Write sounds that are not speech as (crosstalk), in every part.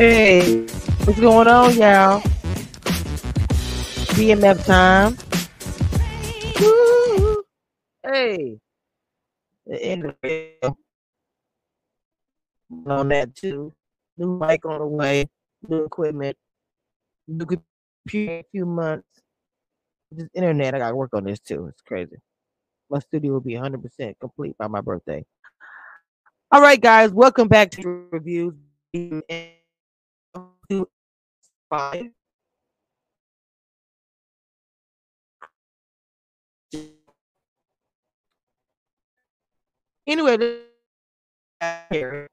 Hey, what's going on, y'all? BMF time. Woo. Hey, the end of. On that too. New mic on the way. New equipment. New computer. A few months. This internet. I got to work on this too. It's crazy. My studio will be 100% complete by my birthday. All right, guys. Welcome back to reviews. Five. Anyway, this- (laughs)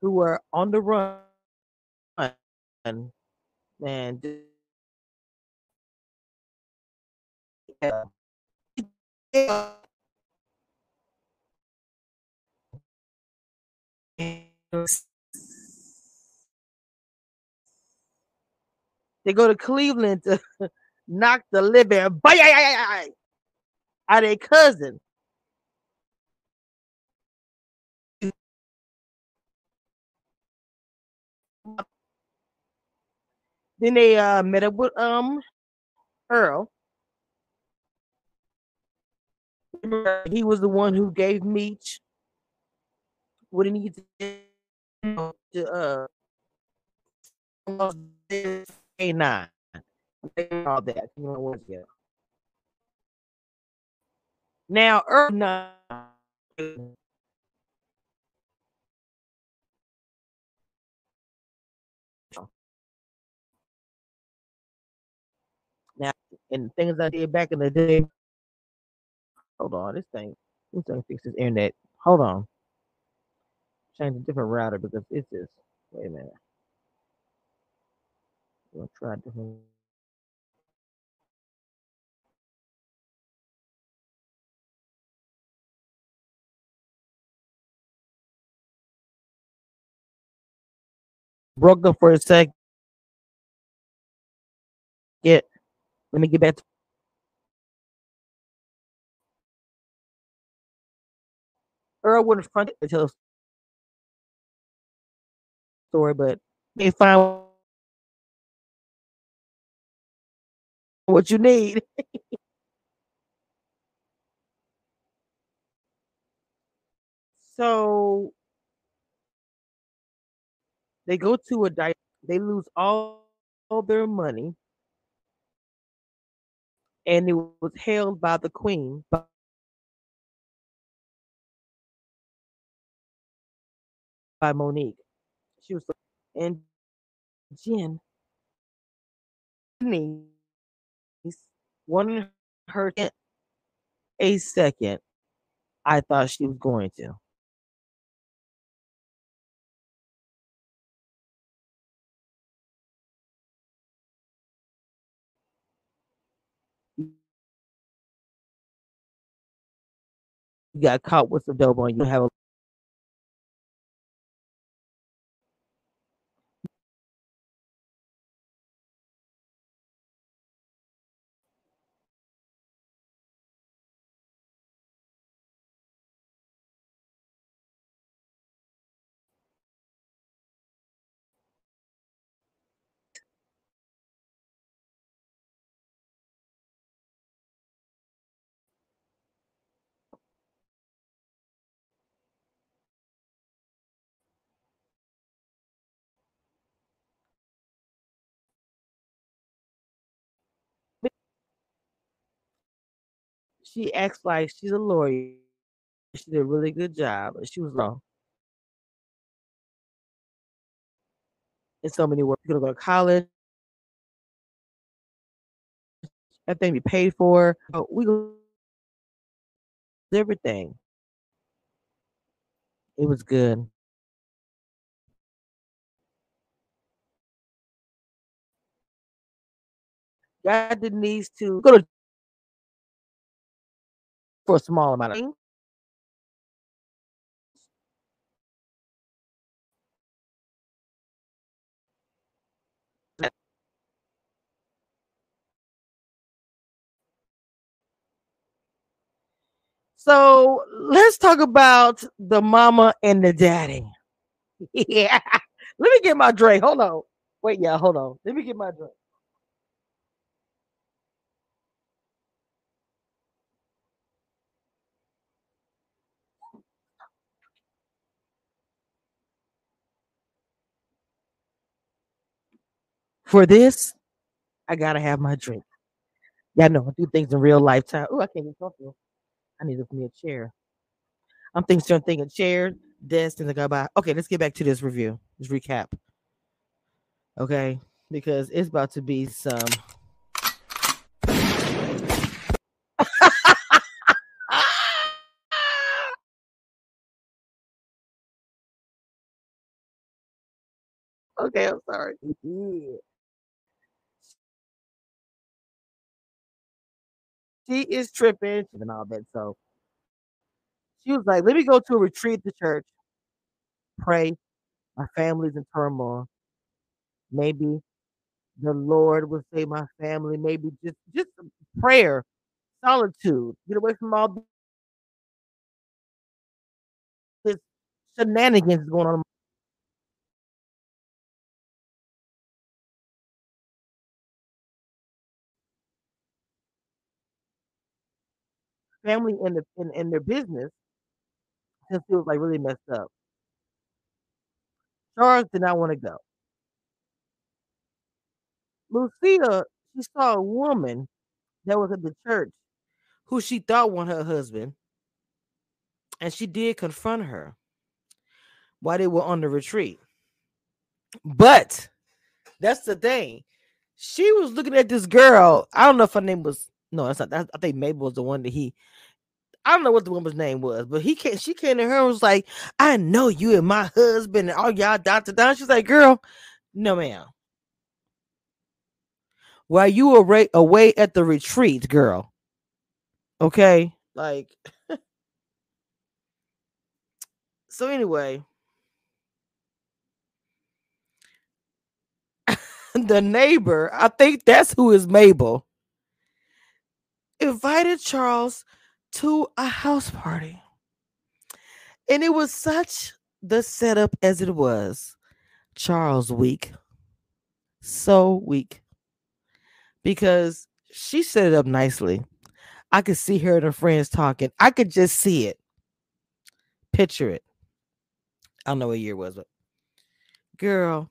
who were on the run and (laughs) they go to Cleveland to (laughs) knock the living out of their cousin. Then they uh, met up with um Earl. He was the one who gave Meech what he needed to, to uh nine. All that. You know what yeah. Now Earl nine now and things I did back in the day. Hold on, this thing, this thing fix this internet. Hold on. Change a different router because it's just wait a minute. We'll try a different broke up for a sec. Yeah. Let me get back to Earl wouldn't front to tell a story, but they find what you need. (laughs) so they go to a dice, they lose all, all their money, and it was held by the queen by, by Mo'Nique. She was and Jen wanted her a second. I thought she was going to. You got caught with some dope on you. Have a she acts like she's a lawyer. She did a really good job, but she was wrong. In so many words, gonna go to college. Everything be paid for. But we everything. It was good. God needs to go to for a small amount of So let's talk about the mama and the daddy. (laughs) yeah, Let me get my drink. Hold on. Wait, yeah, hold on. Let me get my drink. For this, I gotta have my drink. Yeah, no, I do things in real life lifetime. Oh, I can't get comfortable. I need to me a chair. I'm thinking certain thinking chair, desk, and I go by. Okay, let's get back to this review. Let's recap. Okay, because it's about to be some. (laughs) okay, I'm sorry. She is tripping and all that. So she was like, "Let me go to a retreat to church, pray. My family's in turmoil. Maybe the Lord will save my family. Maybe just just prayer, solitude. Get away from all this shenanigans going on." Family in the in, their business just was like really messed up. Charles did not want to go. Lucille, she saw a woman that was at the church who she thought was her husband, and she did confront her while they were on the retreat. But that's the thing. She was looking at this girl. I don't know if her name was no, that's not. That's, I think Mabel was the one that he. I don't know what the woman's name was, but he came. She came to her and was like, "I know you and my husband and all y'all dot to dot." She's like, "Girl, no, ma'am." While you were away at the retreat, girl. Okay, like. (laughs) so anyway, (laughs) the neighbor, I think that's who is Mabel, invited Charles to a house party. And it was such the setup as it was. Charles weak. So weak. Because she set it up nicely. I could see her and her friends talking. I could just see it. Picture it. I don't know what year it was, but girl,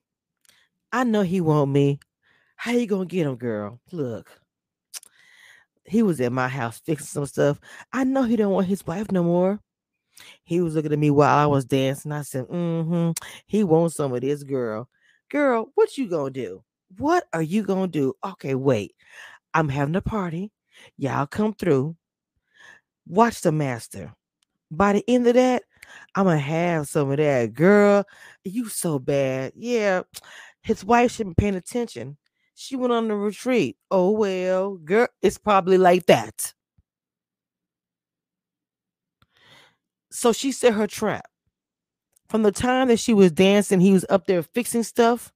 I know he want me. How you gonna get him, girl? Look, he was at my house fixing some stuff. I know he don't want his wife no more. He was looking at me while I was dancing. I said, mm-hmm. He wants some of this girl. Girl, what you gonna do? What are you gonna do? Okay, wait. I'm having a party. Y'all come through. Watch the master. By the end of that, I'm gonna have some of that. Girl, you so bad. Yeah. His wife should be paying attention. She went on the retreat. Oh well, girl, it's probably like that. So she set her trap. From the time that she was dancing, he was up there fixing stuff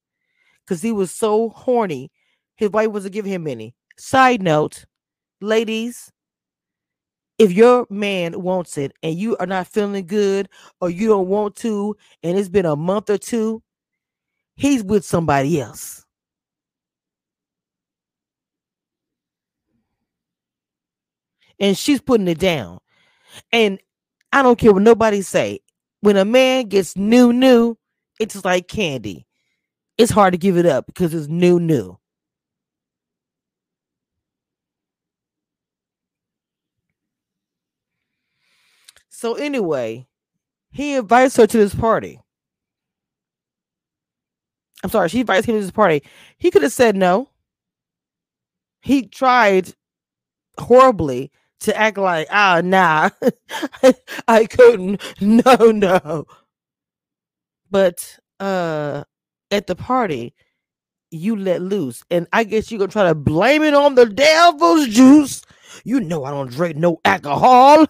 because he was so horny. His wife wasn't giving him any. Side note, ladies, if your man wants it and you are not feeling good or you don't want to, and it's been a month or two, he's with somebody else. And she's putting it down. And I don't care what nobody say. When a man gets new, new, it's like candy. It's hard to give it up because it's new, new. So anyway, he invites her to this party. I'm sorry, she invites him to this party. He could have said no. He tried horribly to act like, oh, nah, (laughs) I couldn't. No, no. But uh at the party, you let loose. And I guess you're gonna try to blame it on the devil's juice. You know I don't drink no alcohol.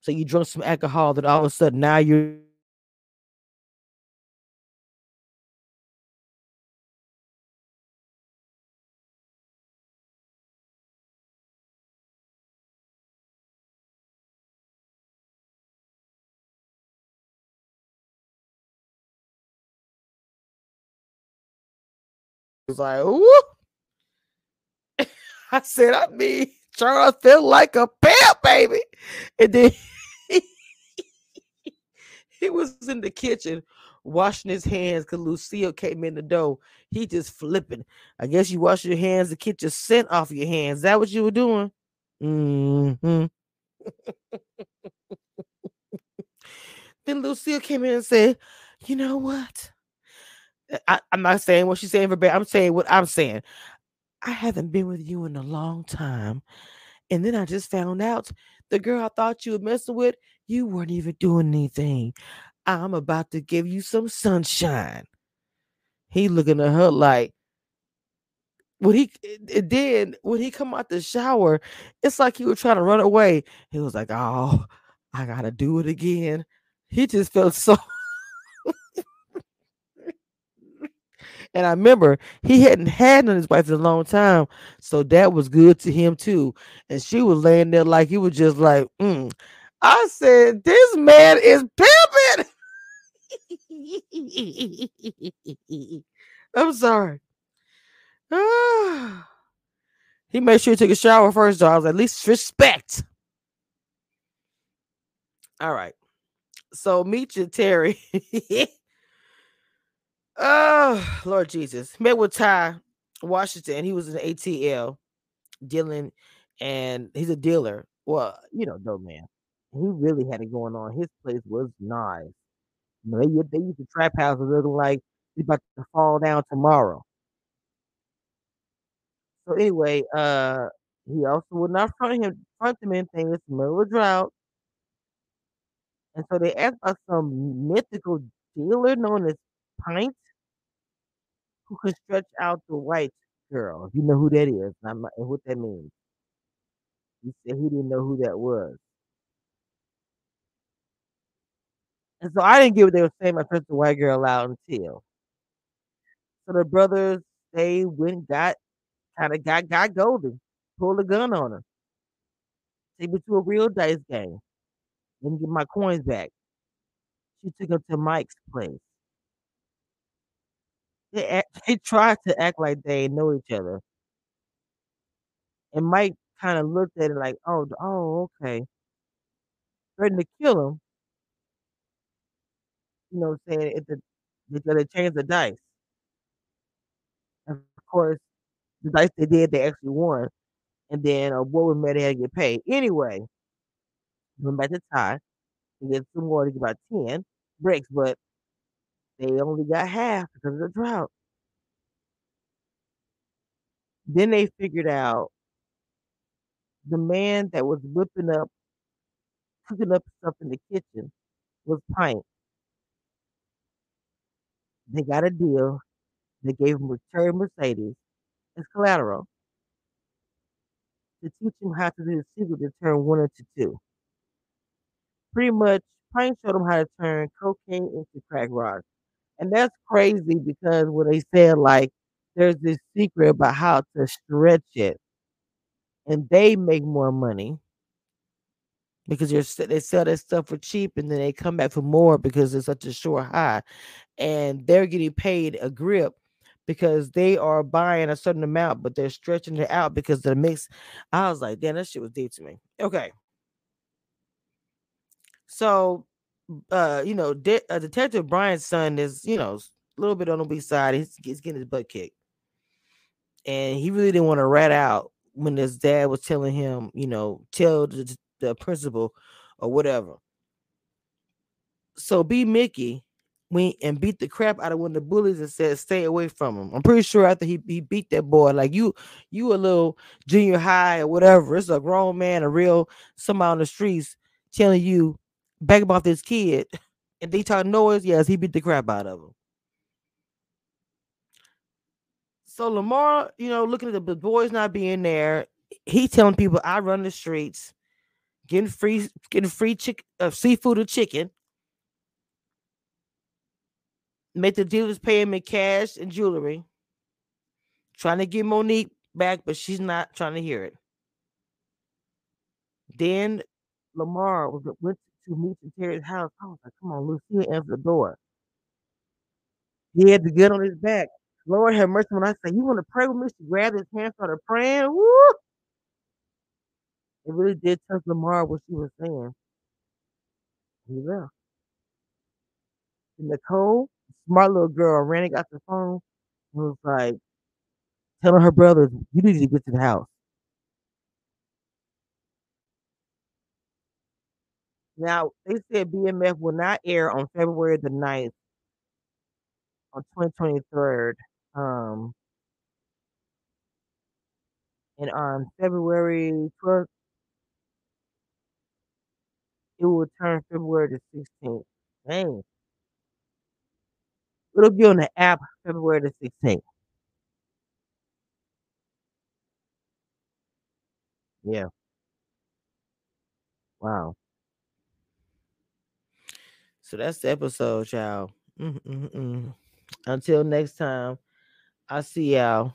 So you drunk some alcohol that all of a sudden now you're was like, whoop. (laughs) I said, I mean, Charles felt like a pimp, baby. And then he, (laughs) he was in the kitchen washing his hands because Lucille came in the door. He just flipping. I guess you wash your hands to get your scent off your hands. Is that what you were doing? Mm-hmm. (laughs) then Lucille came in and said, You know what? Uh, I, am not saying what she's saying for bad. I'm saying what I'm saying. I haven't been with you in a long time. And then I just found out the girl I thought you were messing with, you weren't even doing anything. I'm about to give you some sunshine. He looking at her like when he eh, did when he come out the shower, it's like he was trying to run away. He was like, "Oh, I gotta do it again." He just felt (laughs) so. And I remember he hadn't had on his wife in a long time, so that was good to him too. And she was laying there like he was just like, mm. I said, "This man is pimping." (laughs) I'm sorry. (sighs) he made sure he took a shower first, though. I was at least respect. All right. So meet you, Terry. (laughs) oh, Lord Jesus. Met with Ty Washington. He was in ATL dealing, and he's a dealer. Well, you know, dope man. He really had it going on. His place was nice. They, they used the trap house looking like he's about to fall down tomorrow. So anyway, uh, he also would not front him front them in things middle of drought. And so they asked about some mythical dealer known as Pint, who could stretch out the white girl. You know who that is, and what that means. He said he didn't know who that was. And so I didn't get what they were saying. My the white girl out until. So the brothers, they went, got, kind of got, got Goldie, pulled a gun on her. Take me to a real dice game. Let me get my coins back. She took him to Mike's place. They, act, (laughs) they tried to act like they know each other. And Mike kind of looked at it like, oh, oh, okay. Threatened to kill him. You know saying? If the, because they changed the dice. And of course, the dice they did, they actually won. And then uh, a boy was mad they had to get paid. Anyway, went back to Ty. He get two more to get about 10 bricks, but they only got half because of the drought. Then they figured out the man that was whipping up, cooking up stuff in the kitchen was Pint. They got a deal. They gave him a cherry Mercedes as collateral to teach him how to do the secret to turn one into two. Pretty much, Pint showed him how to turn cocaine into crack rock. And that's crazy because when they said like there's this secret about how to stretch it. And they make more money. Because they sell that stuff for cheap and then they come back for more because it's such a short high. And they're getting paid a grip because they are buying a certain amount but they're stretching it out because the mix i was like damn that shit was deep to me. Okay. So uh you know De- uh, detective Bryant's son is you know a little bit on the weak side he's, he's getting his butt kicked and he really didn't want to rat out when his dad was telling him you know tell the, the principal or whatever. So B-Mickie went and beat the crap out of one of the bullies and said, "Stay away from him." I'm pretty sure after he, he beat that boy, like you, you a little junior high or whatever. It's a grown man, a real somebody on the streets telling you back about this kid, and they talk noise. Yes, he beat the crap out of him. So Lamar, you know, looking at the boys not being there, he telling people, "I run the streets." getting free getting free chick uh, seafood or chicken. Make the dealers pay him in cash and jewelry. Trying to get Monique back, but she's not trying to hear it. Then Lamar was went to meet in Terry's house. I was like, come on, Lucille, answer the door. He had to get on his back. Lord have mercy. When I say, You want to pray with me? She grabbed his hand, started praying. Woo! It really did touch Lamar what she was saying. He left. And Nicole, smart little girl, ran and got the phone and was like, telling her brothers, You need to get to the house. Now, they said BMF will not air on February the 9th on 2023. Um, and on February 12th, it will turn February the 16th. Dang. It'll be on the app February the 16th. Yeah. Wow. So that's the episode, y'all. Mm-mm-mm. Until next time, I'll see y'all.